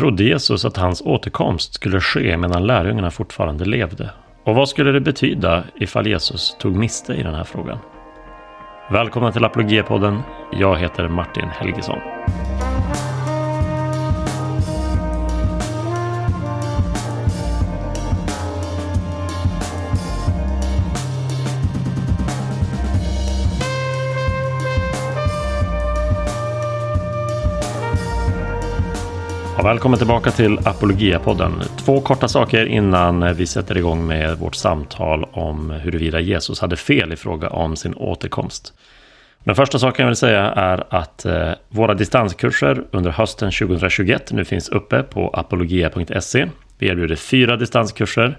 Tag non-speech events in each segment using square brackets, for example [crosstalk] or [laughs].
trodde Jesus att hans återkomst skulle ske medan lärjungarna fortfarande levde? Och vad skulle det betyda ifall Jesus tog miste i den här frågan? Välkomna till Apologiepodden. Jag heter Martin Helgesson. Ja, välkommen tillbaka till Apologia-podden. Två korta saker innan vi sätter igång med vårt samtal om huruvida Jesus hade fel i fråga om sin återkomst. Den första saken jag vill säga är att eh, våra distanskurser under hösten 2021 nu finns uppe på apologia.se. Vi erbjuder fyra distanskurser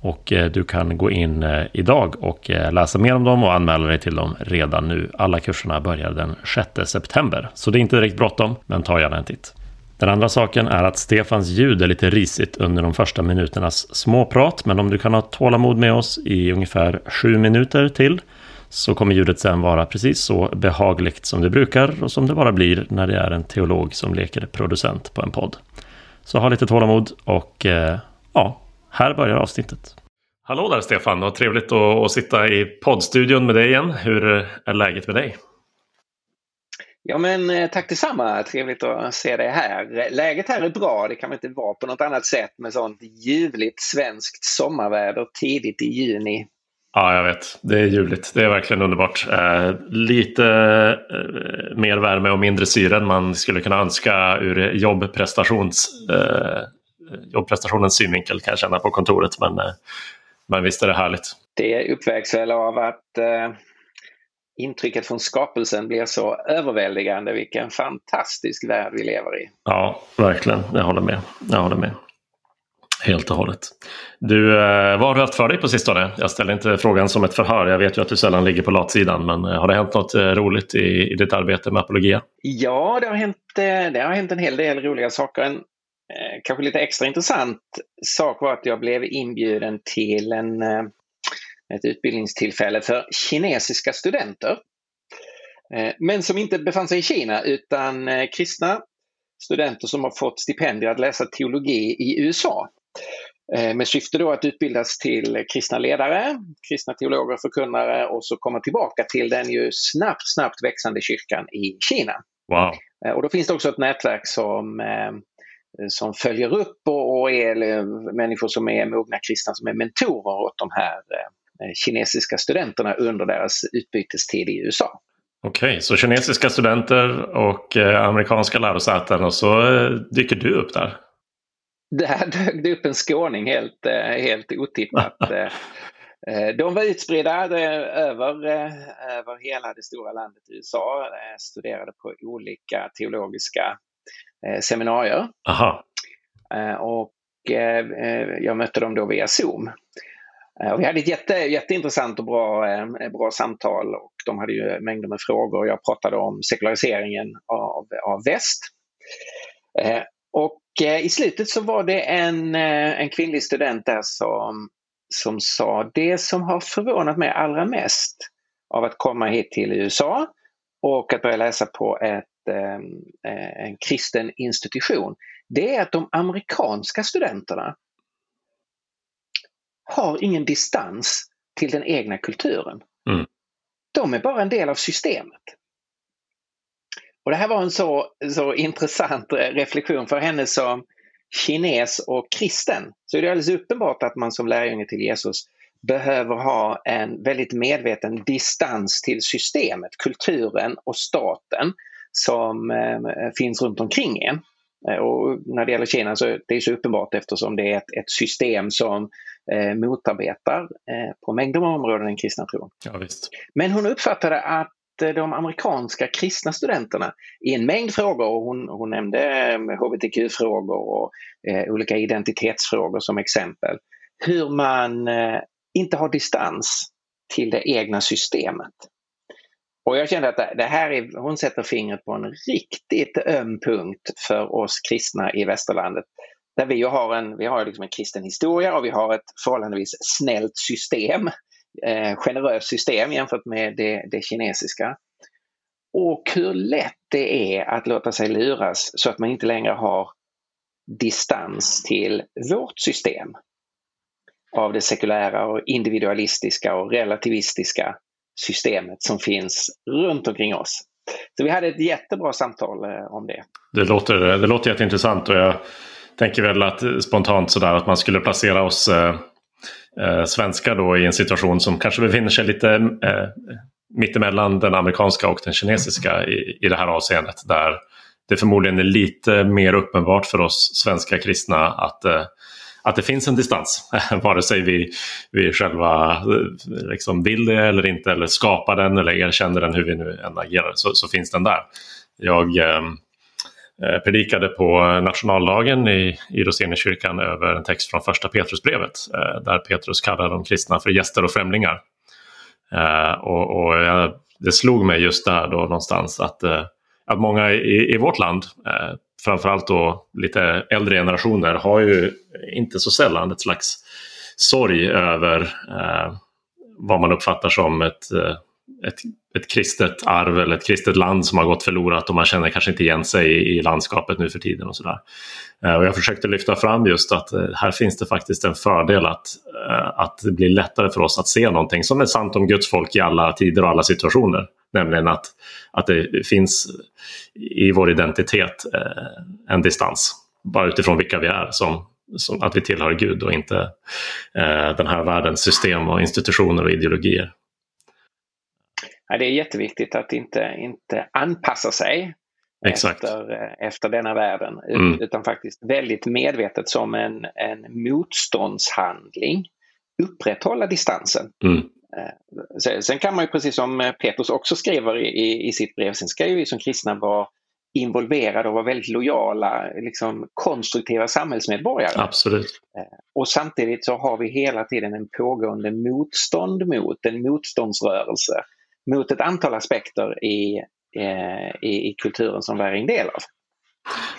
och eh, du kan gå in eh, idag och läsa mer om dem och anmäla dig till dem redan nu. Alla kurserna börjar den 6 september, så det är inte direkt bråttom, men ta gärna en titt. Den andra saken är att Stefans ljud är lite risigt under de första minuternas småprat, men om du kan ha tålamod med oss i ungefär sju minuter till så kommer ljudet sen vara precis så behagligt som det brukar och som det bara blir när det är en teolog som leker producent på en podd. Så ha lite tålamod och eh, ja, här börjar avsnittet. Hallå där Stefan och trevligt att sitta i poddstudion med dig igen. Hur är läget med dig? Ja men eh, tack detsamma, trevligt att se dig här. Läget här är bra, det kan väl inte vara på något annat sätt med sånt ljuvligt svenskt sommarväder tidigt i juni. Ja, jag vet. Det är ljuvligt. Det är verkligen underbart. Eh, lite eh, mer värme och mindre syre än man skulle kunna önska ur jobbprestations, eh, jobbprestationens synvinkel kan jag känna på kontoret. Men, eh, men visst är det härligt. Det uppvägs väl av att eh, intrycket från skapelsen blir så överväldigande. Vilken fantastisk värld vi lever i. Ja, verkligen. Jag håller med. Jag håller med. Helt och hållet. Du, eh, vad har du haft för dig på sistone? Jag ställer inte frågan som ett förhör. Jag vet ju att du sällan ligger på latsidan. Men eh, har det hänt något eh, roligt i, i ditt arbete med apologia? Ja, det har, hänt, det har hänt en hel del roliga saker. En kanske lite extra intressant sak var att jag blev inbjuden till en ett utbildningstillfälle för kinesiska studenter. Eh, men som inte befann sig i Kina utan eh, kristna studenter som har fått stipendier att läsa teologi i USA. Eh, med syfte då att utbildas till kristna ledare, kristna teologer, förkunnare och så komma tillbaka till den ju snabbt, snabbt växande kyrkan i Kina. Wow. Och då finns det också ett nätverk som som följer upp och, är människor som är mogna kristna som är mentorer åt de här kinesiska studenterna under deras utbytestid i USA. Okej, så kinesiska studenter och eh, amerikanska lärosäten och så eh, dyker du upp där? Där dök det upp en skåning helt, helt otippat. [laughs] De var utspridda över, över hela det stora landet USA, studerade på olika teologiska seminarier. Aha. Och jag mötte dem då via Zoom. Eh, vi hade ett jätte, jätteintressant och bra, eh, bra samtal och de hade ju mängder med frågor. Jag pratade om sekulariseringen av, av väst. Eh, och i slutet så var det en, en kvinnlig student där som, som sa det som har förvånat mig allra mest av att komma hit till USA och att börja läsa på ett, en kristen institution, det är att de amerikanska studenterna har ingen distans till den egna kulturen. Mm. De är bara en del av systemet. Och Det här var en så, så intressant reflektion för henne som kines och kristen. Så är det alldeles uppenbart att man som lärjunge till Jesus behöver ha en väldigt medveten distans till systemet, kulturen och staten som eh, finns runt omkring en. Eh, och när det gäller Kina så är det så uppenbart eftersom det är ett, ett system som eh, motarbetar eh, på mängder av områden den kristna tron. Ja, visst. Men hon uppfattade att eh, de amerikanska kristna studenterna i en mängd frågor, och hon, hon nämnde hbtq-frågor och eh, olika identitetsfrågor som exempel, hur man eh, inte har distans till det egna systemet. Och jag kände att det här är, hon sätter fingret på en riktigt öm punkt för oss kristna i västerlandet. Där vi har en, vi har liksom en kristen historia och vi har ett förhållandevis snällt system, eh, generöst system jämfört med det, det kinesiska. Och hur lätt det är att låta sig luras så att man inte längre har distans till vårt system av det sekulära och individualistiska och relativistiska systemet som finns runt omkring oss. Så vi hade ett jättebra samtal eh, om det. Det låter, det låter jätteintressant och jag tänker väl att spontant sådär att man skulle placera oss eh, eh svenskar då i en situation som kanske befinner sig lite eh, mittemellan den amerikanska och den kinesiska i, i det här avseendet. Där det förmodligen är lite mer uppenbart för oss svenska kristna att eh, att det finns en distans. [laughs] Vare sig vi, vi själva eh, liksom vill det eller inte eller skapar den eller erkänner den hur vi nu än agerar så, så finns den där. Jag eh, eh predikade på nationaldagen i, i Rosenikyrkan över en text från första Petrusbrevet eh, där Petrus kallar de kristna för gäster och främlingar. Eh, och, och jag, det slog mig just där då någonstans att, eh, att många i, i vårt land eh, framförallt då lite äldre generationer har ju inte så sällan ett slags sorg över eh, vad man uppfattar som ett, eh, ett, ett kristet arv eller ett kristet land som har gått förlorat och man känner kanske inte igen sig i, i landskapet nu för tiden och sådär. Eh, och jag försökte lyfta fram just att eh, här finns det faktiskt en fördel att, eh, att det blir lättare för oss att se någonting som är sant om Guds folk i alla tider och alla situationer. Nämligen att, att det finns i vår identitet eh, en distans. Bara utifrån vilka vi är. Som, som att vi tillhör Gud och inte eh, den här världens system och institutioner och ideologier. Ja, det är jätteviktigt att inte, inte anpassa sig Exakt. Efter, eh, efter denna världen. Mm. Utan faktiskt väldigt medvetet som en, en motståndshandling upprätthålla distansen. Mm. Eh, sen kan man ju precis som eh, Petrus också skriver i, i sitt brev, sen ska ju vi som kristna vara involverade och vara väldigt lojala, liksom konstruktiva samhällsmedborgare. Absolut. Eh, och samtidigt så har vi hela tiden en pågående motstånd mot, en motståndsrörelse mot ett antal aspekter i, i, i kulturen som vi är en del av.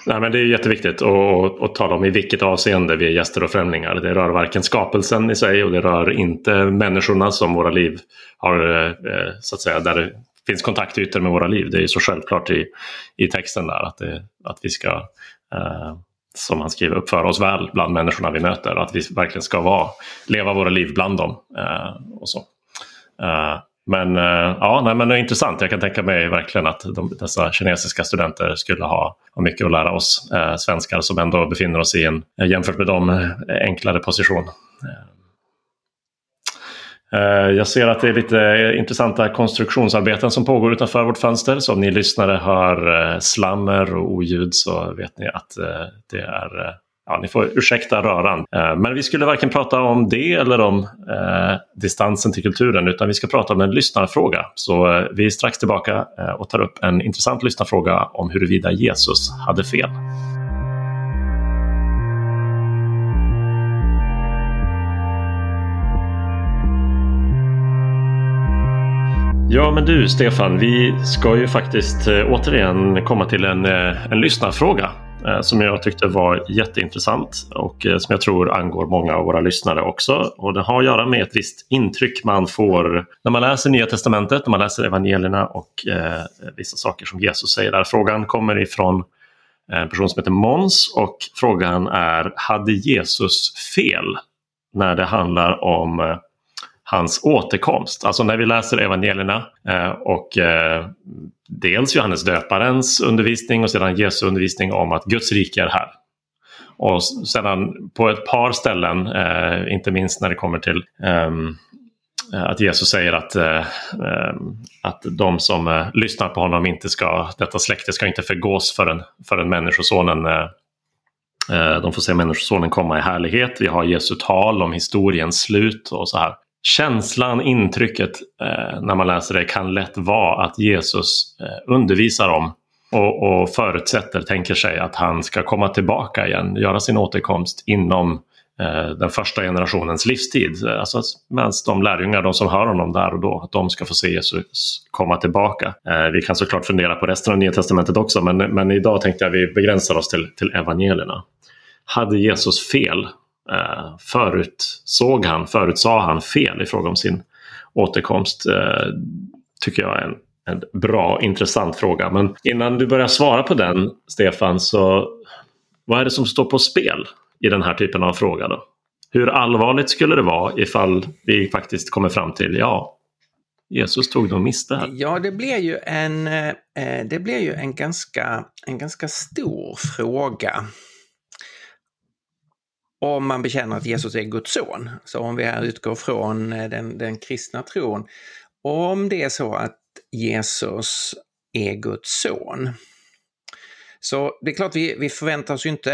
Nej, men det är jätteviktigt att, att tala om i vilket avseende vi är gäster och främlingar. Det rör varken skapelsen i sig och det rör inte människorna som våra liv har, eh, så att säga, där det finns kontaktytor med våra liv. Det är så självklart i, i texten där att, det, att vi ska, eh, som han skriver, uppföra oss väl bland människorna vi möter. Att vi verkligen ska vara, leva våra liv bland dem. Eh, och så. Eh, men eh, ja, nej, men det är intressant. Jag kan tänka mig verkligen att de, dessa kinesiska studenter skulle ha, ha mycket att lära oss eh, svenskar som ändå befinner oss i en, eh, jämfört med dem, eh, enklare position. Jag ser att det är lite intressanta konstruktionsarbeten som pågår utanför vårt fönster. Så om ni lyssnare hör slammer och oljud så vet ni att det är ja, ni får ursäkta röran. Eh, men vi skulle varken prata om det eller om eh, distansen till kulturen utan vi ska prata om en lyssnarfråga. Så eh, vi är strax tillbaka eh, och tar upp en intressant lyssnarfråga om huruvida Jesus hade fel. Ja men du Stefan, vi ska ju faktiskt eh, återigen komma till en, eh, en lyssnarfråga. Eh, som jag tyckte var jätteintressant och eh, som jag tror angår många av våra lyssnare också. Och det har att göra med ett visst intryck man får när man läser Nya Testamentet, när man läser evangelierna och eh, vissa saker som Jesus säger där. Frågan kommer ifrån eh, en person som heter Måns och frågan är Hade Jesus fel när det handlar om eh, hans återkomst. Alltså när vi läser evangelierna eh, och eh, dels Johannes döparens undervisning och sedan Jesu undervisning om att Guds rike är här. Och sedan på ett par ställen, eh, inte minst när det kommer till ehm, att Jesus säger att, eh, ehm, att de som eh, lyssnar på honom inte ska, detta släkte ska inte förgås förrän, förrän människosonen eh, de får se Människosonen komma i härlighet. Vi har Jesu tal om historiens slut och så här känslan, intrycket eh, när man läser det kan lätt vara att Jesus eh, undervisar om och, och, förutsätter, tänker sig att han ska komma tillbaka igen, göra sin återkomst inom eh, den första generationens livstid. Alltså medan de lärjungar, de som hör honom där och då, att de ska få se Jesus komma tillbaka. Eh, vi kan såklart fundera på resten av Nya Testamentet också, men, men idag tänkte jag att vi begränsar oss till, till evangelierna. Hade Jesus fel eh, förutsåg han, förutsade han fel i fråga om sin återkomst? Eh, tycker jag är en, en bra, intressant fråga. Men innan du börjar svara på den, Stefan, så vad är det som står på spel i den här typen av fråga? Då? Hur allvarligt skulle det vara ifall vi faktiskt kommer fram till ja, Jesus tog nog miste här. Ja, det blir ju en, eh, eh, det blev ju en, ganska, en ganska stor fråga om man bekänner att Jesus är Guds son. Så om vi här utgår från eh, den, den kristna tron. Om det är så att Jesus är Guds son. Så det är klart vi, vi förväntar oss ju inte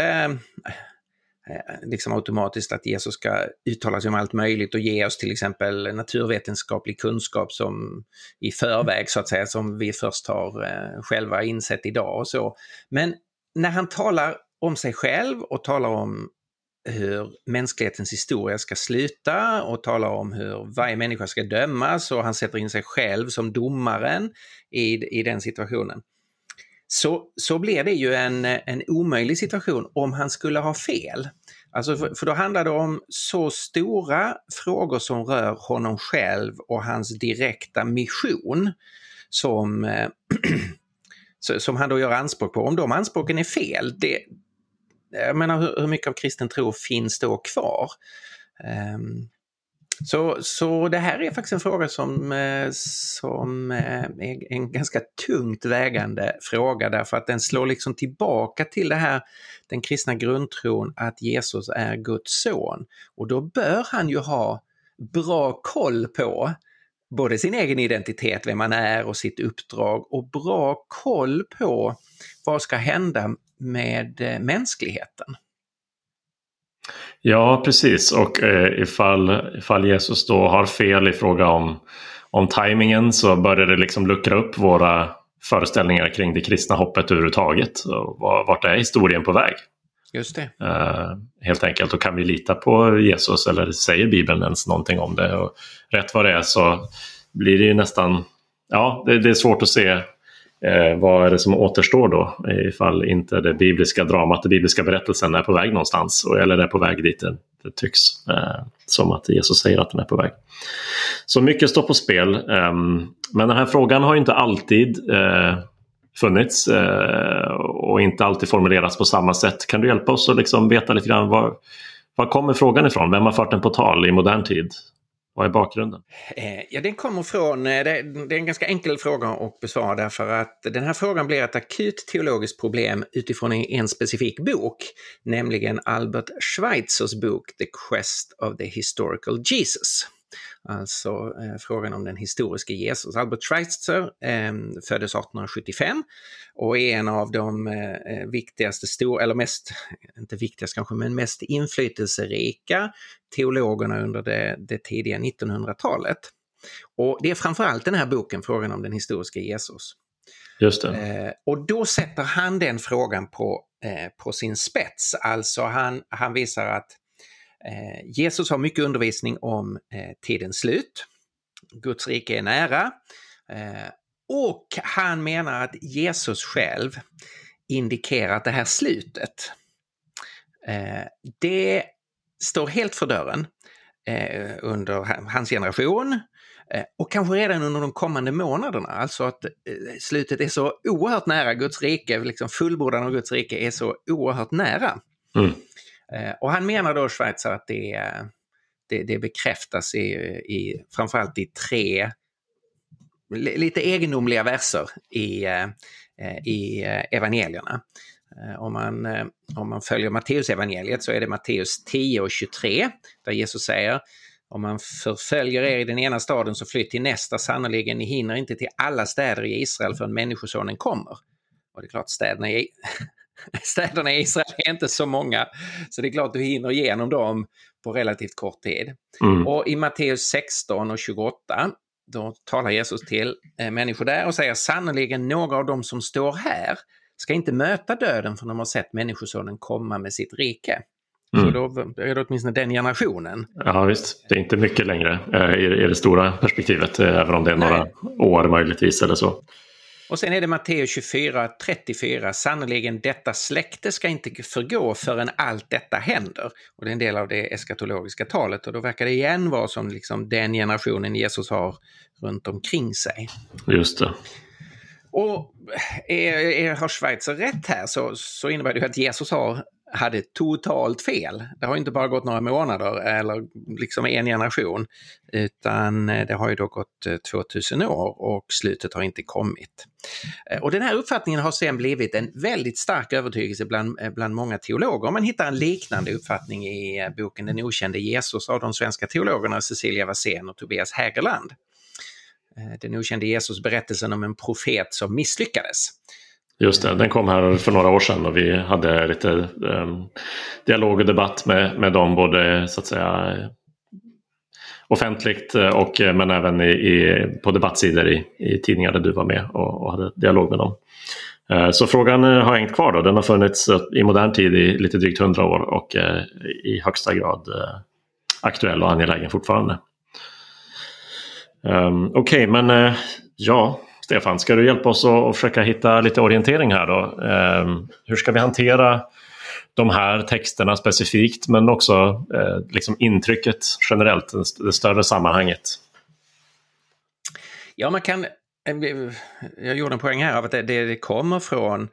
eh, liksom automatiskt att Jesus ska uttala sig om allt möjligt och ge oss till exempel naturvetenskaplig kunskap som i förväg så att säga, som vi först har eh, själva insett idag och så. Men när han talar om sig själv och talar om hur mänsklighetens historia ska sluta och talar om hur varje människa ska dömas och han sätter in sig själv som domaren i, i den situationen. Så, så blir det ju en, en omöjlig situation om han skulle ha fel. Alltså för, för då handlar det om så stora frågor som rör honom själv och hans direkta mission som, eh, [clears throat] som han då gör anspråk på. Om de anspråken är fel, det, jag menar hur, hur mycket av kristen tro finns då kvar? Um, så, så det här är faktiskt en fråga som, eh, som eh, är en ganska tungt vägande fråga därför att den slår liksom tillbaka till det här, den kristna grundtron att Jesus är Guds son. Och då bör han ju ha bra koll på både sin egen identitet, vem man är och sitt uppdrag och bra koll på vad ska hända med eh, mänskligheten. Ja, precis. Och eh, ifall, ifall Jesus då har fel i fråga om, om tajmingen så börjar det liksom luckra upp våra föreställningar kring det kristna hoppet överhuvudtaget. Vart är historien på väg? Just det. Uh, helt enkelt. Och kan vi lita på Jesus eller säger Bibeln ens någonting om det? Och rätt vad det är så blir det ju nästan... Ja, det, det är svårt att se Eh, vad är det som återstår då ifall inte det bibliska dramat, den bibliska berättelsen är på väg någonstans eller är på väg dit det, det tycks eh, som att Jesus säger att den är på väg. Så mycket står på spel. Eh, men den här frågan har inte alltid eh, funnits eh, och inte alltid formulerats på samma sätt. Kan du hjälpa oss att liksom veta lite grann var, var kommer frågan ifrån? Vem har fört den på tal i modern tid? Vad är bakgrunden? Eh, ja, den kommer från, eh, det är en ganska enkel fråga att besvara därför att den här frågan blir ett akut teologiskt problem utifrån en specifik bok, nämligen Albert Schweitzers bok The Quest of the Historical Jesus. Alltså eh, frågan om den historiska Jesus. Albert Schweitzer eh, föddes 1875 och är en av de eh, viktigaste, stor, eller mest, [laughs] inte viktigast kanske, men mest inflytelserika teologerna under det, det tidiga 1900-talet. Och det är framförallt den här boken, Frågan om den historiska Jesus. Just det. Eh, och då sätter han den frågan på, eh, på sin spets. Alltså han, han visar att Eh, Eh, Jesus har mycket undervisning om eh, tidens slut. Guds rike är nära. Eh, och han menar att Jesus själv indikerar det här slutet. Eh, det står helt för dörren eh, under hans generation och kanske redan under de kommande månaderna. Alltså att slutet är så oerhört nära, Guds rike, liksom fullbordan av Guds rike är så oerhört nära. Mm. Eh, och han menar då, Schweizer, att det, det, det bekräftas i, i framförallt i tre lite egendomliga verser i, eh, i evangelierna. Eh, om man, om man följer Matteus evangeliet så är det Matteus 10 och 23 där Jesus säger om man förföljer er i den ena staden så flytt till nästa, sannerligen, ni hinner inte till alla städer i Israel förrän Människosonen kommer. Och det är klart, städerna i, [laughs] städerna i Israel är inte så många, så det är klart du hinner igenom dem på relativt kort tid. Mm. Och i Matteus 16 och 28 då talar Jesus till eh, människor där och säger sannoliken några av dem som står här ska inte möta döden för de har sett Människosonen komma med sitt rike. Mm. Så då är det åtminstone den generationen. Ja visst, det är inte mycket längre eh, i, det stora perspektivet, eh, även om det är några Nej. år möjligtvis eller så. Och sen är det Matteus 24, 34. Sannoliken detta släkte ska inte förgå förrän allt detta händer. Och det är en del av det eskatologiska talet och då verkar det igen vara som liksom den generationen Jesus har runt omkring sig. Just det. Och är, är, har Schweizer rätt här så, så innebär det att Jesus har hade totalt fel. Det har inte bara gått några månader eller liksom en generation, utan eh, det har ju då gått eh, 2000 år och slutet har inte kommit. Eh, och den här uppfattningen har sen blivit en väldigt stark övertygelse bland, bland många teologer. Man hittar en liknande uppfattning i boken Den okände Jesus av de svenska teologerna Cecilia Wassén och Tobias Hägerland. Den okände Jesus, berättelsen om en profet som misslyckades. Just det, den kom här för några år sedan och vi hade lite um, dialog och debatt med, med dem både så att säga offentligt och men även i, i på debattsidor i, i tidningar där du var med och, och hade dialog med dem. Uh, så frågan eh, har hängt kvar då. Den har funnits eh, i modern tid i lite drygt hundra år och uh, i högsta grad uh, aktuell och angelägen fortfarande. Um, Okej, okay, men ja, Stefan, ska du hjälpa oss att försöka hitta lite orientering här då? Eh, hur ska vi hantera de här texterna specifikt men också eh, liksom intrycket generellt, det större sammanhanget? Ja, man kan eh, jag gjorde en poäng här av att det, det kommer från,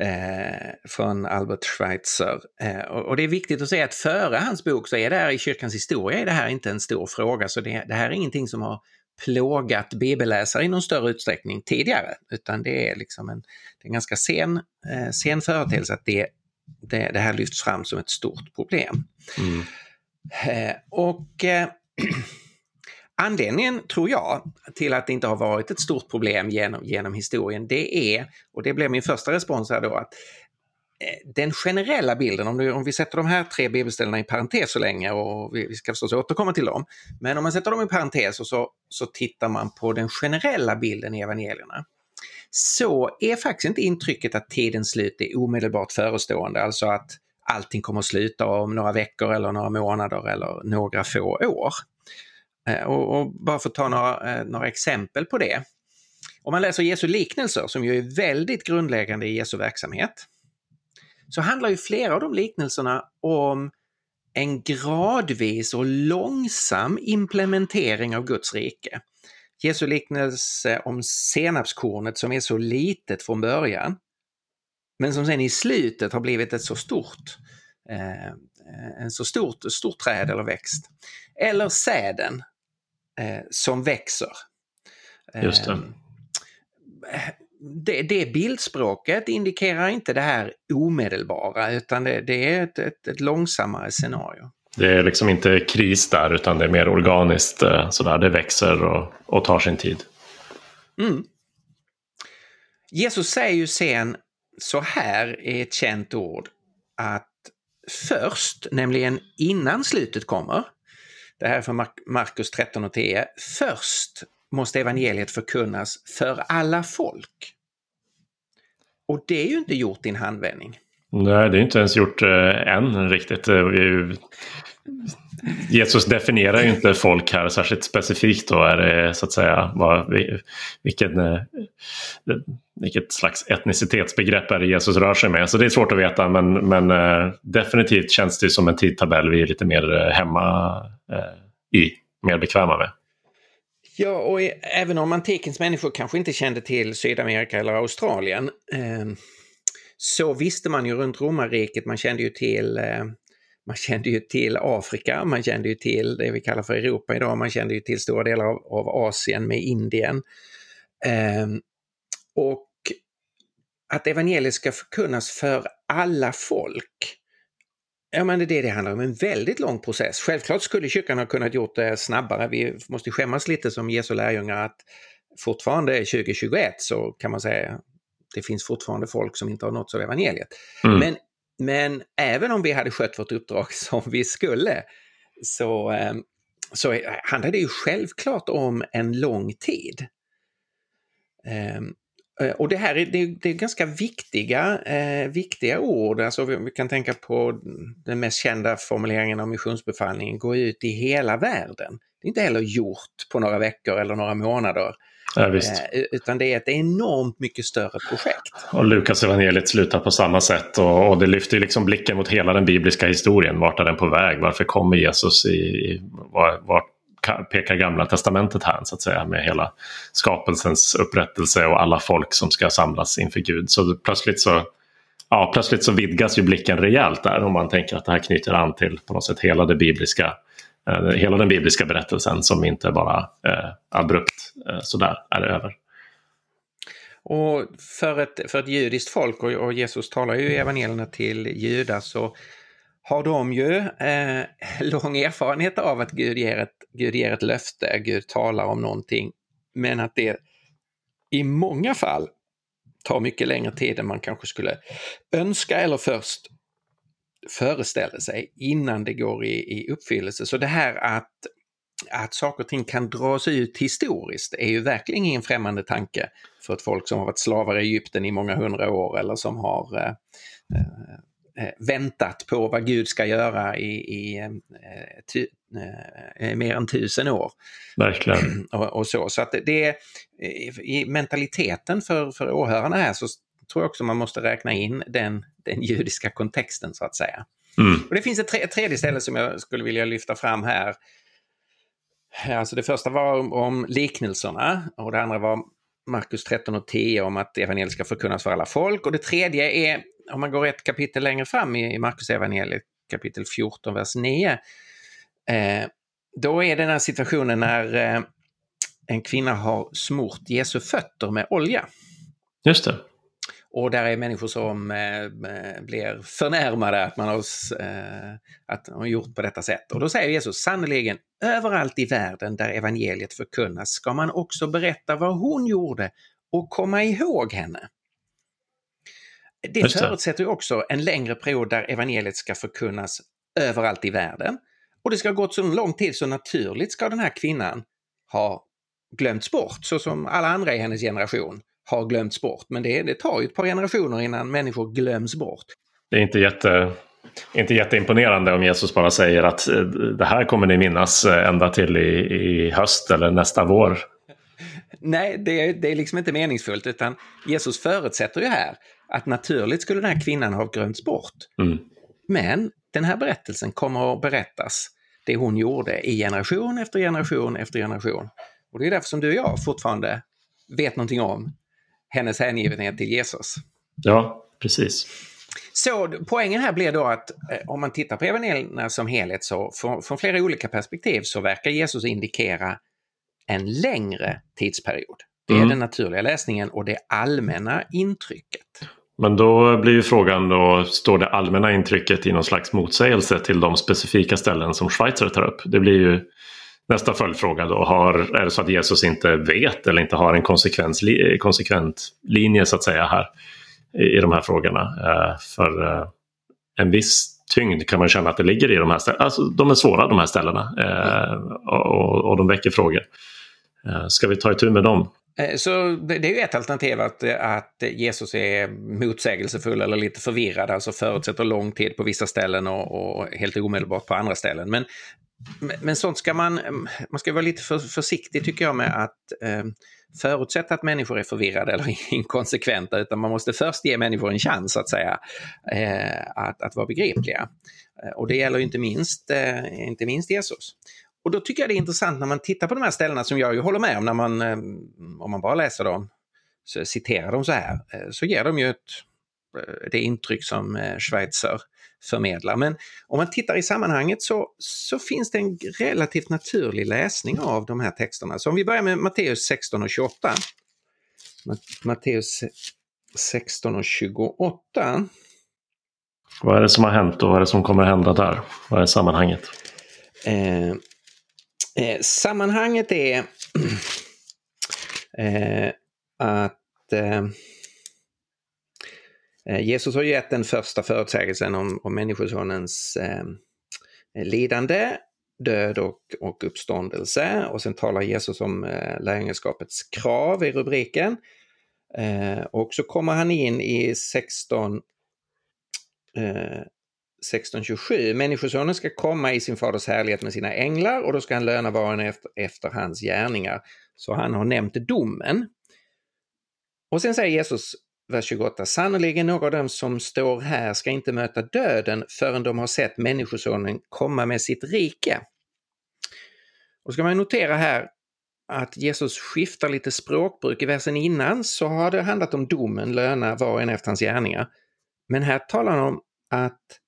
eh, från Albert Schweitzer. Eh, och, och, det är viktigt att säga att före hans bok så är det här i kyrkans historia är det här inte en stor fråga, så det, det här är ingenting som har plågat bibelläsare i någon större utsträckning tidigare, utan det är liksom en, det är en ganska sen, eh, sen företeelse att det, det, det, här lyfts fram som ett stort problem. Mm. Eh, och eh, [clears throat] Anledningen, tror jag, till att det inte har varit ett stort problem genom, genom historien, det är, och det blev min första respons här då, att Eh, den generella bilden, om, du, om vi sätter de här tre bibelställena i parentes så länge och vi, vi ska förstås återkomma till dem. Men om man sätter dem i parentes och så, så tittar man på den generella bilden i evangelierna så är faktiskt inte intrycket att tidens slut är omedelbart förestående, alltså att allting kommer att sluta om några veckor eller några månader eller några få år. Eh, och, och bara för att ta några, eh, några exempel på det. Om man läser Jesu liknelser, som ju är väldigt grundläggande i Jesu verksamhet, så handlar ju flera av de liknelserna om en gradvis och långsam implementering av Guds rike. Jesu liknelse om senapskornet som är så litet från början, men som sen i slutet har blivit ett så stort, eh, en så stort, stort träd eller växt. Eller säden eh, som växer. Just det. Eh, det, det bildspråket indikerar inte det här omedelbara utan det, det är ett, ett, ett, långsammare scenario. Det är liksom inte kris där utan det är mer organiskt eh, sådär. Det växer och, och tar sin tid. Mm. Jesus säger ju sen så här i ett känt ord att först, nämligen innan slutet kommer, det här är från Markus 13 och 10, först måste evangeliet förkunnas för alla folk. Och det är ju inte gjort i en handvändning. Nej, det är inte ens gjort eh, än riktigt. Eh, Jesus definierar ju inte folk här särskilt specifikt då. Är det så att säga vad, vilken, eh, vilket slags etnicitetsbegrepp är det Jesus rör sig med. Så det är svårt att veta men, men eh, definitivt känns det som en tidtabell vi är lite mer hemma i, mer bekväma med. Ja, och även om antikens människor kanske inte kände till Sydamerika eller Australien eh, så visste man ju runt romarriket, man kände ju till eh, man kände ju till Afrika, man kände ju till det vi kallar för Europa idag, man kände ju till stora delar av, av Asien med Indien. Eh, och att evangeliet ska förkunnas för alla folk Ja, men det är det det handlar om, en väldigt lång process. Självklart skulle kyrkan ha kunnat gjort det snabbare. Vi måste skämmas lite som Jesu lärjungar att fortfarande 2021 så kan man säga det finns fortfarande folk som inte har nåtts av evangeliet. Mm. Men, men även om vi hade skött vårt uppdrag [laughs] som vi skulle så, ehm, så handlar det ju självklart om en lång tid. Eh, och det här är, det, det är ganska viktiga, eh, viktiga ord. Alltså vi, vi, kan tänka på den mest kända formuleringen av missionsbefallningen, gå ut i hela världen. Det är inte heller gjort på några veckor eller några månader. Ja, eh, utan det är ett enormt mycket större projekt. Och Lukas evangeliet slutar på samma sätt och, och det lyfter liksom blicken mot hela den bibliska historien. Vart är den på väg? Varför kommer Jesus? i, vart pekar gamla testamentet här så att säga med hela skapelsens upprättelse och alla folk som ska samlas inför Gud. Så plötsligt så ja, plötsligt så vidgas ju blicken rejält där om man tänker att det här knyter an till på något sätt hela det bibliska eh, hela den bibliska berättelsen som inte bara eh, abrupt eh, sådär är över. Och för ett, för ett judiskt folk, och, och Jesus talar ju i evangelierna till judar, så har de ju eh, [laughs] lång erfarenhet av att Gud ger, ett, Gud ger ett löfte, Gud talar om någonting, men att det i många fall tar mycket längre tid än man kanske skulle önska eller först föreställer sig innan det går i, i uppfyllelse. Så det här att, att saker och ting kan dras ut historiskt är ju verkligen ingen främmande tanke för ett folk som har varit slavar i Egypten i många hundra år eller som har Eh, eh väntat på vad Gud ska göra i, i eh, ty, eh, mer än tusen år. Verkligen. [clears throat] och, och, så. Så att det är i mentaliteten för, för åhörarna här så tror jag också man måste räkna in den, den judiska kontexten så att säga. Mm. Och Det finns ett, tre, ett tredje ställe som jag skulle vilja lyfta fram här. Alltså det första var om, om liknelserna och det andra var Markus 13 och 10 om att evangeliet ska förkunnas för alla folk. Och det tredje är om man går ett kapitel längre fram i Markus evangeliet kapitel 14, vers 9, eh, då är den här situationen när eh, en kvinna har smort Jesu fötter med olja. Just det. Och där är människor som eh, blir förnärmade att man har, eh, att har gjort på detta sätt. Och då säger Jesus sannerligen, överallt i världen där evangeliet förkunnas ska man också berätta vad hon gjorde och komma ihåg henne. Det förutsätter ju också en längre period där evangeliet ska förkunnas överallt i världen. Och det ska ha gått så lång tid så naturligt ska den här kvinnan ha glömts bort, så som alla andra i hennes generation har glömts bort. Men det, det tar ju ett par generationer innan människor glöms bort. Det är inte, jätte, inte jätteimponerande om Jesus bara säger att eh, det här kommer ni minnas eh, ända till i, i höst eller nästa vår. [laughs] Nej, det, det är liksom inte meningsfullt utan Jesus förutsätter ju här att naturligt skulle den här kvinnan ha glömts bort. Mm. Men den här berättelsen kommer att berättas, det hon gjorde i generation efter generation efter generation. Och det är därför som du och jag fortfarande vet någonting om hennes hängivenhet till Jesus. Ja, precis. Så poängen här blir då att eh, om man tittar på evangelierna som helhet så från, från flera olika perspektiv så verkar Jesus indikera en längre tidsperiod. Det är mm. den naturliga läsningen och det allmänna intrycket. Men då blir ju frågan då, står det allmänna intrycket i någon slags motsägelse till de specifika ställen som Schweizer tar upp? Det blir ju nästa följdfråga då. Har, är det så att Jesus inte vet eller inte har en konsekvent linje så att säga här i, i de här frågorna? Eh, för eh, en viss tyngd kan man känna att det ligger i de här ställena. Alltså, de är svåra de här ställena eh, och, och, de väcker frågor. Eh, ska vi ta itu med dem? Eh, så det är ju ett alternativ att, att Jesus är motsägelsefull eller lite förvirrad, alltså förutsätter lång tid på vissa ställen och, och helt omedelbart på andra ställen. Men, men sånt ska man, man ska vara lite för, försiktig tycker jag med att eh, förutsätta att människor är förvirrade eller [laughs] inkonsekventa, utan man måste först ge människor en chans att säga eh, att, att vara begripliga. Eh, och det gäller inte minst, eh, inte minst Jesus. Och då tycker jag det är intressant när man tittar på de här ställena som jag ju håller med om när man, eh, om man bara läser dem, så citerar dem så här, eh, så ger de ju ett, eh, det intryck som Schweitzer förmedlar. Men om man tittar i sammanhanget så, så finns det en relativt naturlig läsning av de här texterna. Så om vi börjar med Matteus 16 och 28. Matteus 16 och 28. Vad är det som har hänt och vad är det som kommer hända där? Vad är sammanhanget? Eh, Eh, sammanhanget är [clears throat] eh, att eh, eh, Jesus har gett den första förutsägelsen om, om Människosonens eh, lidande, död och, och uppståndelse och sen talar Jesus om eh, lärjungaskapets krav i rubriken. Eh, och så kommer han in i 16 1627. Människosonen ska komma i sin faders härlighet med sina änglar och då ska han löna var och en efter, efter hans gärningar. Så han har nämnt domen. Och sen säger Jesus, vers 28, sannerligen några av dem som står här ska inte möta döden förrän de har sett Människosonen komma med sitt rike. Och ska man notera här att Jesus skiftar lite språkbruk. I versen innan så har det handlat om domen, löna var och en efter hans gärningar. Men här talar han om att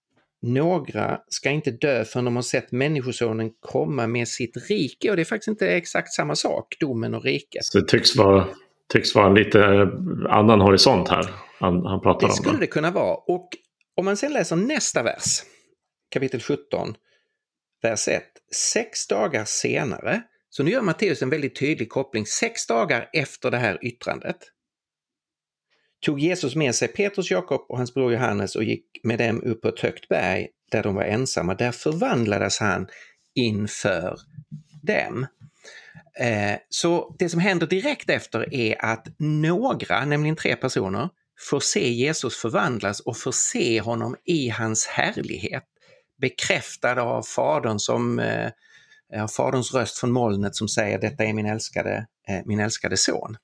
några ska inte dö förrän de har sett Människosonen komma med sitt rike och det är faktiskt inte exakt samma sak, domen och riket. Så det tycks vara, tycks vara en lite annan horisont här han, han pratar det om. Det skulle det kunna vara. Och om man sedan läser nästa vers, kapitel 17, vers 1. Sex dagar senare, så nu gör Matteus en väldigt tydlig koppling, sex dagar efter det här yttrandet tog Jesus med sig Petrus, Jakob och hans bror Johannes och gick med dem upp på ett högt berg där de var ensamma. Där förvandlades han inför dem. Eh, så det som händer direkt efter är att några, nämligen tre personer, får se Jesus förvandlas och får se honom i hans härlighet. Bekräftad av Fadern som eh, Faderns röst från molnet som säger detta är min älskade, eh, min älskade son.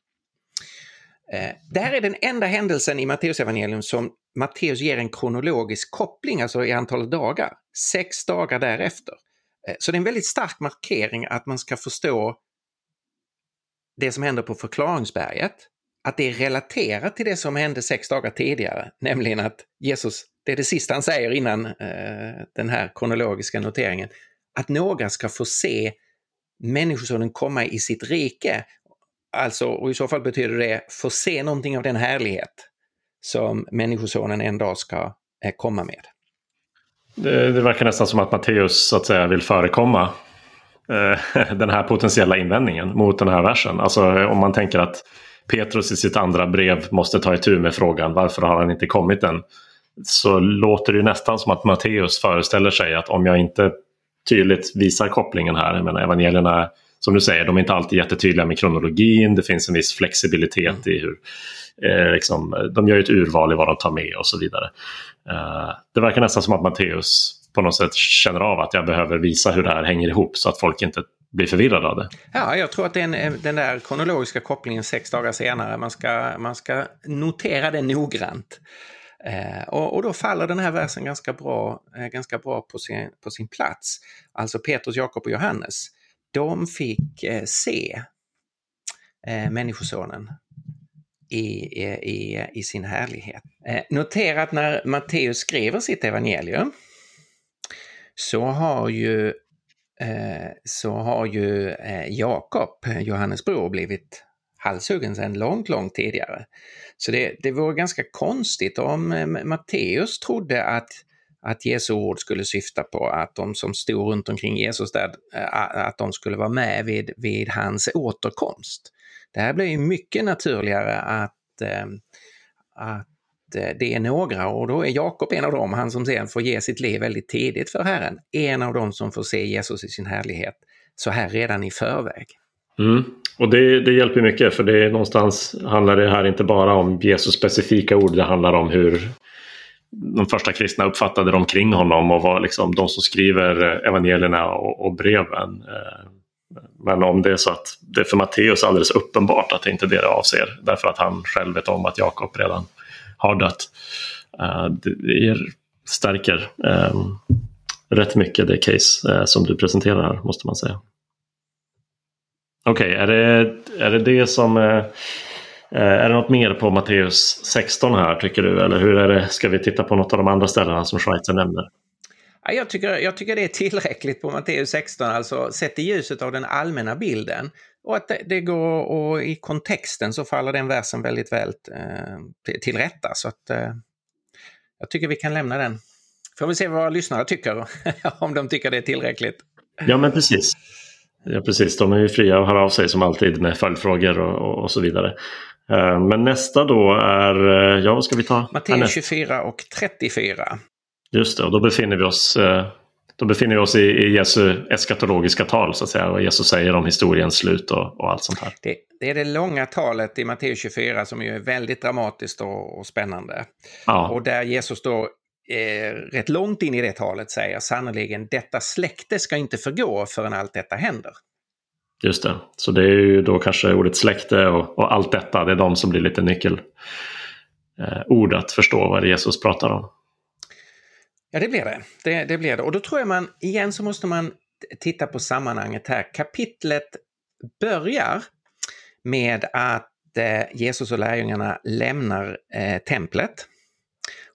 Eh, det här är den enda händelsen i Matteusevangelium som Matteus ger en kronologisk koppling, alltså i antal dagar, sex dagar därefter. Eh, så det är en väldigt stark markering att man ska förstå det som händer på förklaringsberget, att det är relaterat till det som hände sex dagar tidigare, nämligen att Jesus, det är det sista han säger innan eh, den här kronologiska noteringen, att några ska få se Människosonen komma i sitt rike Alltså, och i så fall betyder det få se någonting av den härlighet som Människosonen en dag ska eh, komma med. Det, det verkar nästan som att Matteus så att säga vill förekomma eh, [laughs] den här potentiella invändningen mot den här versen. Alltså om man tänker att Petrus i sitt andra brev måste ta itu med frågan varför har han inte kommit än? Så låter det nästan som att Matteus föreställer sig att om jag inte tydligt visar kopplingen här, jag menar evangelierna som du säger, de är inte alltid jättetydliga med kronologin. Det finns en viss flexibilitet i hur eh, liksom, de gör ett urval i vad de tar med och så vidare. Eh, det verkar nästan som att Matteus på något sätt känner av att jag behöver visa hur det här hänger ihop så att folk inte blir förvirrade av det. Ja, jag tror att det är en, den där kronologiska kopplingen sex dagar senare, man ska, man ska notera det noggrant. Eh, och, och, då faller den här versen ganska bra, eh, ganska bra på, sin, på sin plats. Alltså Petrus, Jakob och Johannes de fick eh, se eh, Människosonen i, i, i sin härlighet. Eh, notera att när Matteus skriver sitt evangelium så har ju, eh, så har ju eh, Jakob, eh, Johannes bror, blivit halshuggen sedan långt, långt tidigare. Så det, det vore ganska konstigt om eh, Matteus trodde att att Jesu ord skulle syfta på att de som stod runt omkring Jesus där, eh, att de skulle vara med vid, vid hans återkomst. Det här blir ju mycket naturligare att, eh, att eh, det är några och då är Jakob en av dem, han som sen får ge sitt liv väldigt tidigt för Herren, en av dem som får se Jesus i sin härlighet så här redan i förväg. Mm. Och det, det hjälper mycket för det är någonstans handlar det här inte bara om Jesus specifika ord, det handlar om hur de första kristna uppfattade de kring honom och var liksom de som skriver eh, evangelierna och, och breven. Eh, men om det är så att det är för Matteus alldeles uppenbart att det inte är det det avser därför att han själv vet om att Jakob redan har dött. Eh, det stärker rätt mycket det case som du presenterar här måste man säga. Okej, okay, är, det, är det det som är det något mer på Matteus 16 här tycker du? Eller hur är det? Ska vi titta på något av de andra ställena som Schweizer nämner? Jag tycker, jag tycker det är tillräckligt på Matteus 16, alltså sett i ljuset av den allmänna bilden. Och att det, det går, och i kontexten så faller den versen väldigt väl eh, till rätta. Så att eh, jag tycker vi kan lämna den. Får vi se vad våra lyssnare tycker, [laughs] om de tycker det är tillräckligt. Ja men precis. Ja precis, de är ju fria att höra av sig som alltid med följdfrågor och, och, och så vidare. Eh, men nästa då är, eh, ja vad ska vi ta? Matteus 24 och 34. Just det, och då befinner vi oss, eh, då befinner vi oss i, i Jesu eskatologiska tal så att säga. Vad Jesus säger om historiens slut och, och allt sånt här. Det, det, är det långa talet i Matteus 24 som är väldigt dramatiskt och, och spännande. Ja. Och där Jesus då eh, rätt långt in i det talet säger sannerligen detta släkte ska inte förgå förrän allt detta händer. Just det, så det är ju då kanske ordet släkte och, och allt detta, det är de som blir lite nyckelord eh, att förstå vad Jesus pratar om. Ja, det blir det. det. Det blir det. Och då tror jag man, igen så måste man titta på sammanhanget här. Kapitlet börjar med att eh, Jesus och lärjungarna lämnar eh, templet.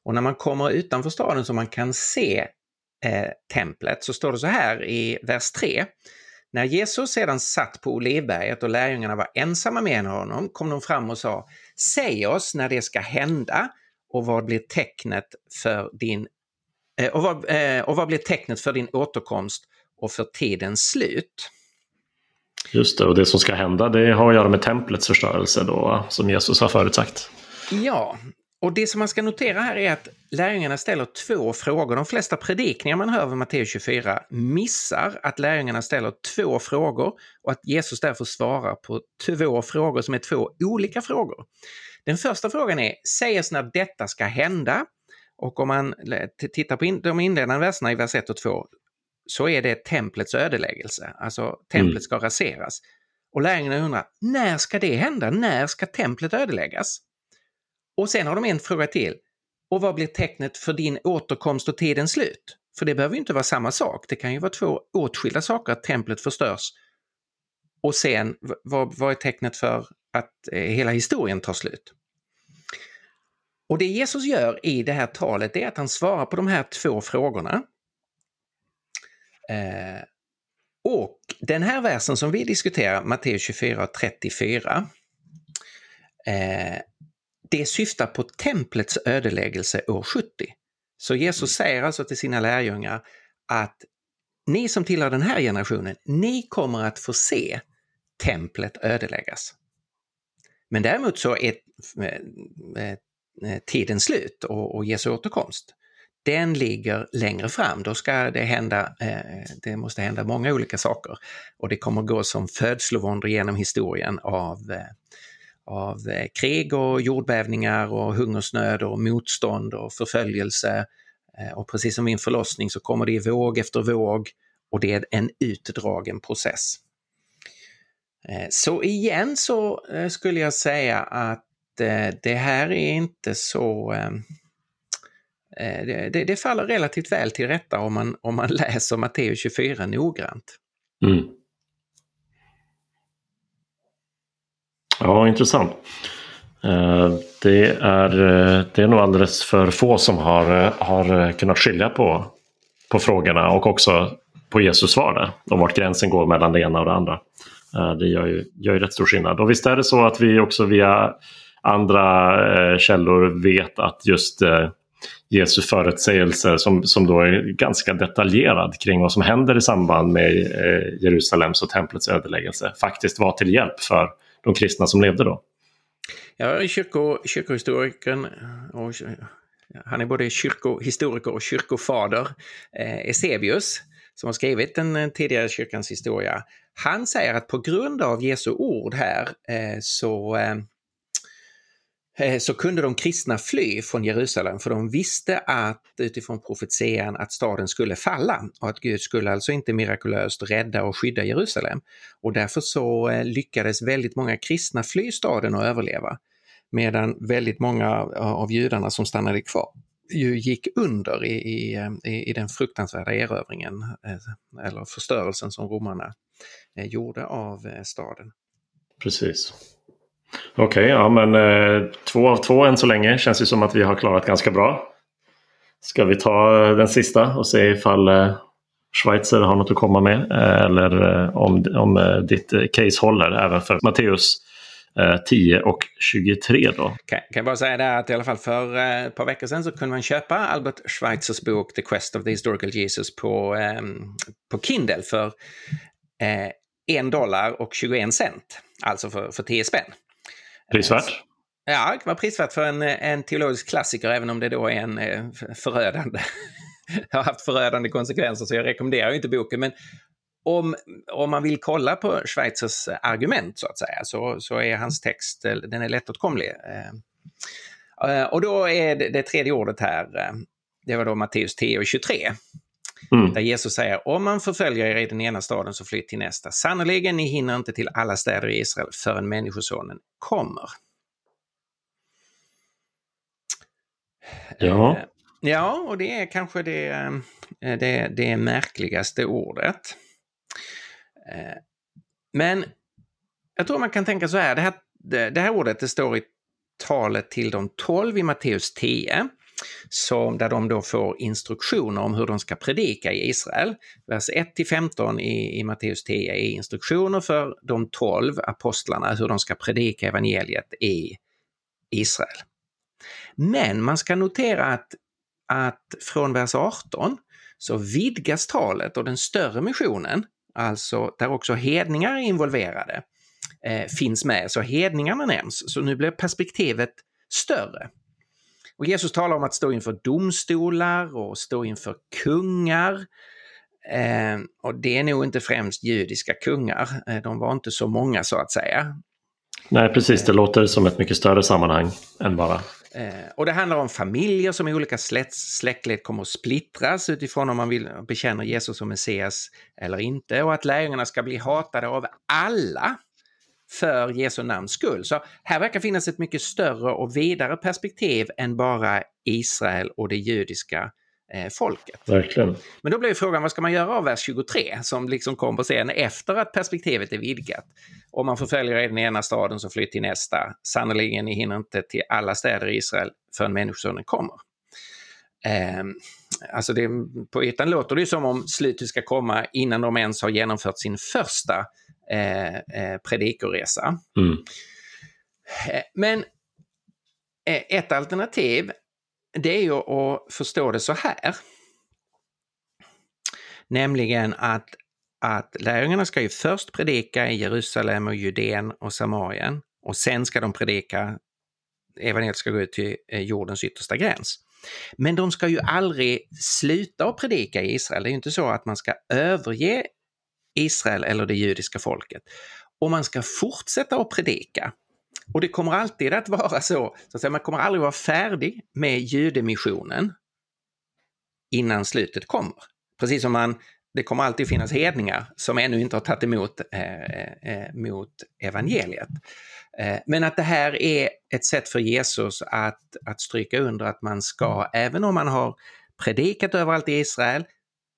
Och när man kommer utanför staden så man kan se eh, templet så står det så här i vers 3. När Jesus sedan satt på Olivberget och lärjungarna var ensamma med honom kom de fram och sa Säg oss när det ska hända och vad blir tecknet för din eh, och vad, eh, och vad blir tecknet för din återkomst och för tidens slut? Just det, och det som ska hända det har att göra med templets förstörelse då, som Jesus har förutsagt. Ja, och det som man ska notera här är att lärjungarna ställer två frågor. De flesta predikningar man hör över Matteus 24 missar att lärjungarna ställer två frågor och att Jesus därför svarar på två frågor som är två olika frågor. Den första frågan är, säg oss när detta ska hända. Och om man tittar på de inledande verserna i vers 1 och 2 så är det templets ödeläggelse, alltså templet mm. ska raseras. Och lärjungarna undrar, när ska det hända? När ska templet ödeläggas? Och sen har de en fråga till. Och vad blir tecknet för din återkomst och tidens slut? För det behöver ju inte vara samma sak. Det kan ju vara två åtskilda saker, att templet förstörs. Och sen, vad, vad är tecknet för att eh, hela historien tar slut? Och det Jesus gör i det här talet är att han svarar på de här två frågorna. Eh, och den här versen som vi diskuterar, Matteus 24 34, eh, det syftar på templets ödeläggelse år 70. Så Jesus säger alltså till sina lärjungar att ni som tillhör den här generationen, ni kommer att få se templet ödeläggas. Men däremot så är eh, eh, tiden slut och, och Jesu återkomst. Den ligger längre fram, då ska det hända, eh, det måste hända många olika saker. Och det kommer gå som födslovåndor genom historien av av eh, krig och jordbävningar och hungersnöd och motstånd och förföljelse. Eh, och precis som vid en förlossning så kommer det i våg efter våg och det är en utdragen process. Eh, så igen så skulle jag säga att det här är inte så det, det, det, faller relativt väl till rätta om man, om man [laughs] läser Matteus 24 noggrant. Mm. Ja, intressant. Eh, det är, eh, det är nog alldeles för få som har, eh, har kunnat skilja på, på frågorna och också på Jesus svar där, om vart gränsen går mellan det ena och det andra. Det gör ju, gör ju rätt stor skillnad. Och visst är det så att vi också via andra källor vet att just Jesu förutsägelser som, som då är ganska detaljerad kring vad som händer i samband med Jerusalems och templets ödeläggelse faktiskt var till hjälp för de kristna som levde då. Ja, kyrko, kyrkohistorikern och han är både kyrkohistoriker och kyrkofader, eh, Eusebius, som har skrivit den eh, tidigare kyrkans historia. Han säger att på grund av Jesu ord här eh, så Eh, Eh, så kunde de kristna fly från Jerusalem för de visste att utifrån profetian att staden skulle falla och att Gud skulle alltså inte mirakulöst rädda och skydda Jerusalem. Och därför så eh, lyckades väldigt många kristna fly staden och överleva. Medan väldigt många av judarna som stannade kvar ju gick under i, i, eh, i den fruktansvärda erövringen eller förstörelsen som romarna gjorde av staden. Precis. Okej, okay, ja men eh, två av två än så länge. Känns ju som att vi har klarat ganska bra. Ska vi ta eh, den sista och se ifall eh, Schweizer har något att komma med? Eh, eller eh, om, om eh, ditt eh, case håller även för Matteus eh, 10 och 23 då. Kan, jag bara säga det att i alla fall för ett par veckor sedan så kunde man köpa Albert Schweitzers bok The Quest of the Historical Jesus på, ehm, på Kindle för en dollar och 21 cent. Alltså för, för 10 spänn. Prisvärt? Eh, ja, det kan vara prisvärt för en, eh, en teologisk klassiker även om det då är en eh, förödande [laughs] har haft förödande konsekvenser så jag rekommenderar inte boken. Men om, om man vill kolla på Schweizers argument så att säga så, så är hans text den är lättåtkomlig. Och då är det, det tredje ordet här, det var då Matteus 10 och 23. Mm. Där Jesus säger om man förföljer er i den ena staden så flytt till nästa. Sannerligen, ni hinner inte till alla städer i Israel förrän Människosonen kommer. Ja. Eh, ja, och det är kanske det, eh, det, det märkligaste ordet. Eh, men jag tror man kan tänka så här, det här, det här ordet det står i talet till de tolv i Matteus 10 som, där de då får instruktioner om hur de ska predika i Israel. Vers 1 till 15 i, i Matteus 10 är instruktioner för de 12 apostlarna hur de ska predika evangeliet i Israel. Men man ska notera att, att från vers 18 så vidgas talet och den större missionen, alltså där också hedningar är involverade, eh, finns med. Så hedningarna nämns, så nu blir perspektivet större. Och Jesus talar om att stå inför domstolar och stå inför kungar. Eh, och det är nog inte främst judiska kungar, eh, de var inte så många så att säga. Nej, precis. Det låter som ett mycket större sammanhang än bara Eh, och det handlar om familjer som i olika släktled kommer att splittras utifrån om man vill bekänna Jesus som Messias eller inte och att lärjungarna ska bli hatade av alla för Jesu namns skull. Så här verkar finnas ett mycket större och vidare perspektiv än bara Israel och det judiska eh, folket. Verkligen. Men då blir frågan, vad ska man göra av vers 23 som liksom kom på scen efter att perspektivet är vidgat? Om man förföljer i den ena staden så flytt till nästa. Sannerligen, ni hinner inte till alla städer i Israel förrän Människosonen kommer. Eh, alltså det, på ytan låter det som om slutet ska komma innan de ens har genomfört sin första eh, eh, predikoresa. Mm. Eh, men ett alternativ det är ju att förstå det så här. Nämligen att, att lärjungarna ska ju först predika i Jerusalem och Judeen och Samarien och sen ska de predika, evangeliet ska gå ut till jordens yttersta gräns. Men de ska ju aldrig sluta att predika i Israel. Det är ju inte så att man ska överge Israel eller det judiska folket. Och man ska fortsätta att predika. Och det kommer alltid att vara så, så att säga, man kommer aldrig vara färdig med judemissionen innan slutet kommer. Precis som man, det kommer alltid finnas hedningar som ännu inte har tagit emot eh, eh, eh mot evangeliet. Eh, men att det här är ett sätt för Jesus att, att stryka under att man ska, även om man har predikat överallt i Israel,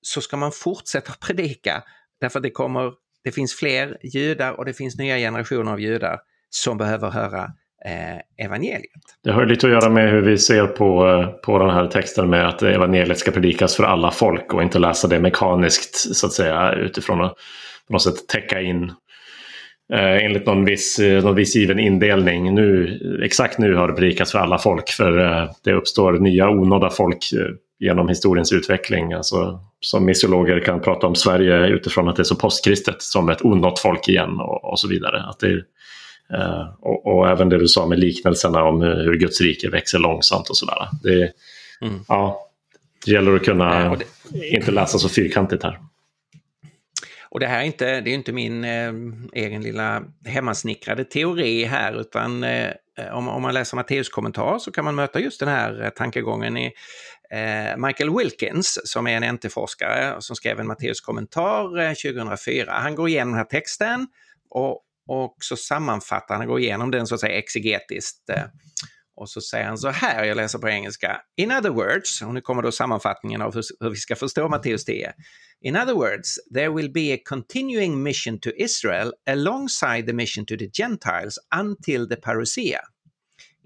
så ska man fortsätta predika därför det kommer, det finns fler judar och det finns nya generationer av judar som behöver höra eh, evangeliet. Det har lite att göra med hur vi ser på, eh, på den här texten med att evangeliet ska predikas för alla folk och inte läsa det mekaniskt så att säga utifrån att på något sätt täcka in eh, enligt någon viss, eh, någon viss given indelning. Nu, exakt nu har det predikats för alla folk för eh, det uppstår nya onådda folk eh, genom historiens utveckling. Alltså, som missiologer kan prata om Sverige utifrån att det är så postkristet som ett onått folk igen och, och så vidare. Att det, Uh, och, och, även det du sa med liknelserna om hur Guds rike växer långsamt och sådär. Det, mm. ja, det gäller att kunna äh, det... inte läsa så fyrkantigt här. Och det här är inte, det är inte min eh, egen lilla hemmasnickrade teori här utan eh, om, om, man läser Matteus kommentar så kan man möta just den här eh, tankegången i eh, Eh, Michael Wilkins som är en NT-forskare som skrev en Matteus kommentar eh, 2004. Han går igenom den här texten och, och så sammanfattar han, går igenom den så att säga exegetiskt. Eh, och så säger han så här, jag läser på engelska. In other words, och nu kommer då sammanfattningen av hur, hur vi ska förstå Matteus 10. In other words, there will be a continuing mission to Israel alongside the mission to the Gentiles until the parousia.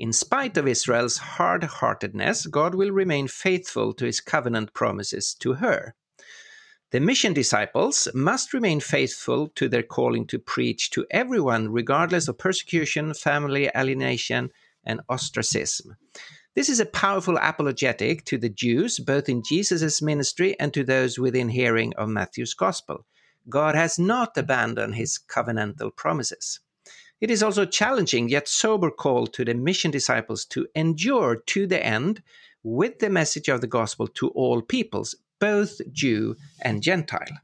In spite of Israel's hard-heartedness, God will remain faithful to his covenant promises to her. The mission disciples must remain faithful to their calling to preach to everyone, regardless of persecution, family alienation, and ostracism. This is a powerful apologetic to the Jews, both in Jesus' ministry and to those within hearing of Matthew's gospel. God has not abandoned his covenantal promises. It is also a challenging yet sober call to the mission disciples to endure to the end with the message of the gospel to all peoples, both Jew and Gentile.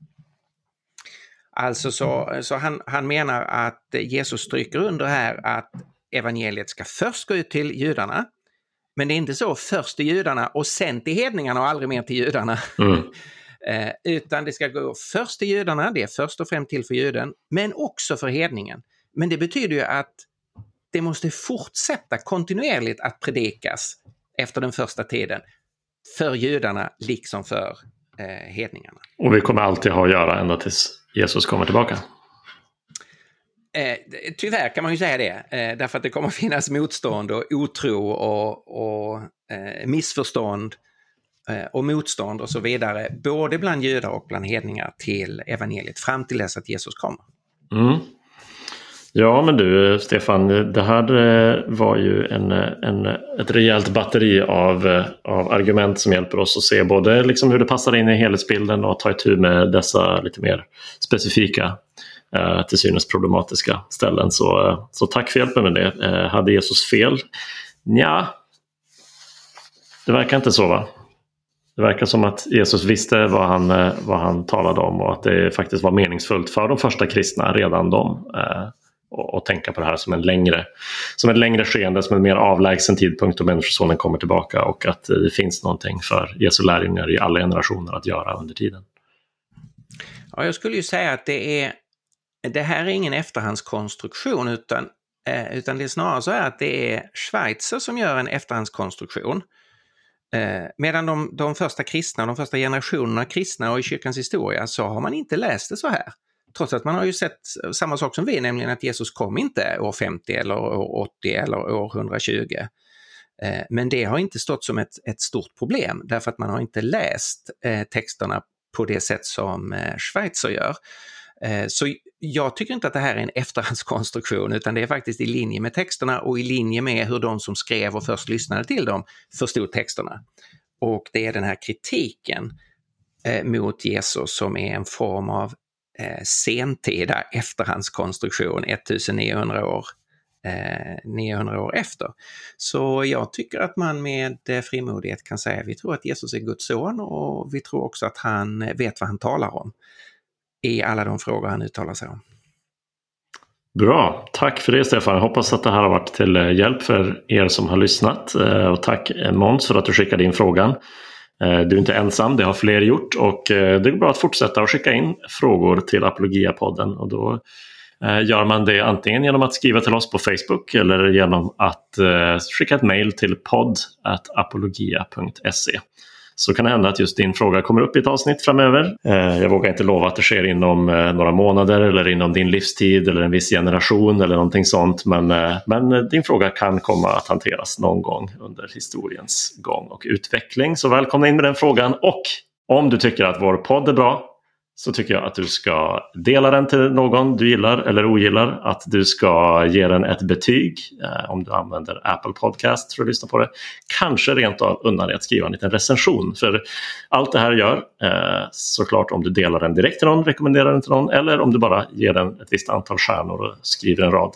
Alltså så, så han, han menar att Jesus stryker under här att evangeliet ska först gå ut till judarna. Men det är inte så först till judarna och sen till hedningarna och aldrig mer till judarna. Mm. [laughs] eh, utan det ska gå först till judarna, det är först och främst till för juden, men också för hedningen. Men det betyder ju att det måste fortsätta kontinuerligt att predikas efter den första tiden för judarna liksom för eh, hedningarna. Och vi kommer alltid ha att göra ända tills Jesus kommer tillbaka. Eh, tyvärr kan man ju säga det, eh, därför att det kommer [laughs] finnas motstånd och otro och, och eh, missförstånd eh, och motstånd och så vidare, både bland judar och bland hedningar till evangeliet fram till dess att Jesus kommer. Mm. Ja men du Stefan, det här eh, var ju en, en, ett rejält batteri av, eh, av argument som hjälper oss att se både liksom hur det passar in i helhetsbilden och ta itu med dessa lite mer specifika eh, till synes problematiska ställen. Så, så tack för hjälpen med det. Hade Jesus fel? Ja, det verkar inte så va? Det verkar som att Jesus visste vad han, vad han talade om och att det faktiskt var meningsfullt för de första kristna, redan de och, och, tänka på det här som, en längre, som ett längre skeende, som en mer avlägsen tidpunkt då Människosonen kommer tillbaka och att det finns någonting för Jesu lärjungar i alla generationer att göra under tiden. Ja, jag skulle ju säga att det är det här är ingen efterhandskonstruktion utan, eh, utan det är snarare så att det är Schweizer som gör en efterhandskonstruktion. Eh, medan de, de första kristna, de första generationerna kristna och i kyrkans historia så har man inte läst det så här. Trots att man har ju sett samma sak som vi, nämligen att Jesus kom inte år 50 eller år 80 eller år 120. Eh, men det har inte stått som ett, ett stort problem därför att man har inte läst eh, texterna på det sätt som eh, Schweizer gör. Så jag tycker inte att det här är en [laughs] efterhandskonstruktion utan det är faktiskt i linje med texterna och i linje med hur de som skrev och först lyssnade till dem förstod texterna. Och det är den här kritiken mot Jesus som är en form av eh, sentida efterhandskonstruktion 1900 år, eh, 900 år efter. Så jag tycker att man med eh, frimodighet kan säga vi tror att Jesus är Guds son och vi tror också att han vet vad han talar om i alla de frågor han uttalar sig om. Bra, tack för det Stefan. Jag hoppas att det här har varit till eh, hjälp för er som har lyssnat. Eh, och tack Måns för att du skickade in frågan. Eh, du är inte ensam, det har fler gjort och eh, det går bra att fortsätta att skicka in frågor till Apologia-podden. Och då eh, gör man det antingen genom att skriva till oss på Facebook eller genom att skicka ett mail till podd.apologia.se så kan det hända att just din fråga kommer upp i ett avsnitt framöver. Eh, jag vågar inte lova att det sker inom eh, några månader eller inom din livstid eller en viss generation eller någonting sånt. Men, eh, men din fråga kan komma att hanteras någon gång under historiens gång och utveckling. Så välkomna in med den frågan och om du tycker att vår podd är bra så tycker jag att du ska dela den till någon du gillar eller ogillar. Att du ska ge den ett betyg eh, om du använder Apple Podcast för att lyssna på det. Kanske rent av unna dig att skriva en liten recension. För allt det här gör eh, såklart om du delar den direkt till någon, rekommenderar den till någon eller om du bara ger den ett visst antal stjärnor och skriver en rad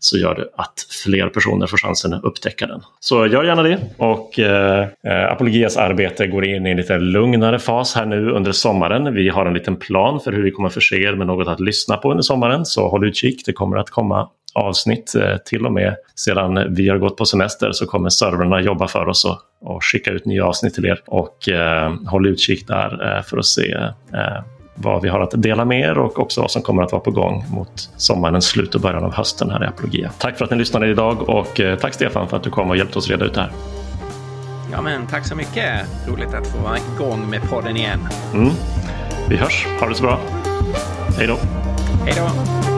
så gör det att fler personer får chansen att upptäcka den. Så gör gärna det. Och eh, eh, Apologias arbete går in i en lite lugnare fas här nu under sommaren. Vi har en liten plan för hur vi kommer förse er med något att lyssna på under sommaren. Så håll utkik, det kommer att komma avsnitt eh, till och med sedan vi har gått på semester så kommer servrarna jobba för oss och, och skicka ut nya avsnitt till er. Och eh, håll utkik där eh, för att se eh, vad vi har att dela med er och också vad som kommer att vara på gång mot sommarens slut och början av hösten här i Apologia. Tack för att ni lyssnade idag och eh, tack Stefan för att du kom och hjälpte oss reda ut det här. Ja, men tack så mycket. Roligt att få vara igång med podden igen. Mm. Vi hörs. Ha det så bra. Hej då. Hej då.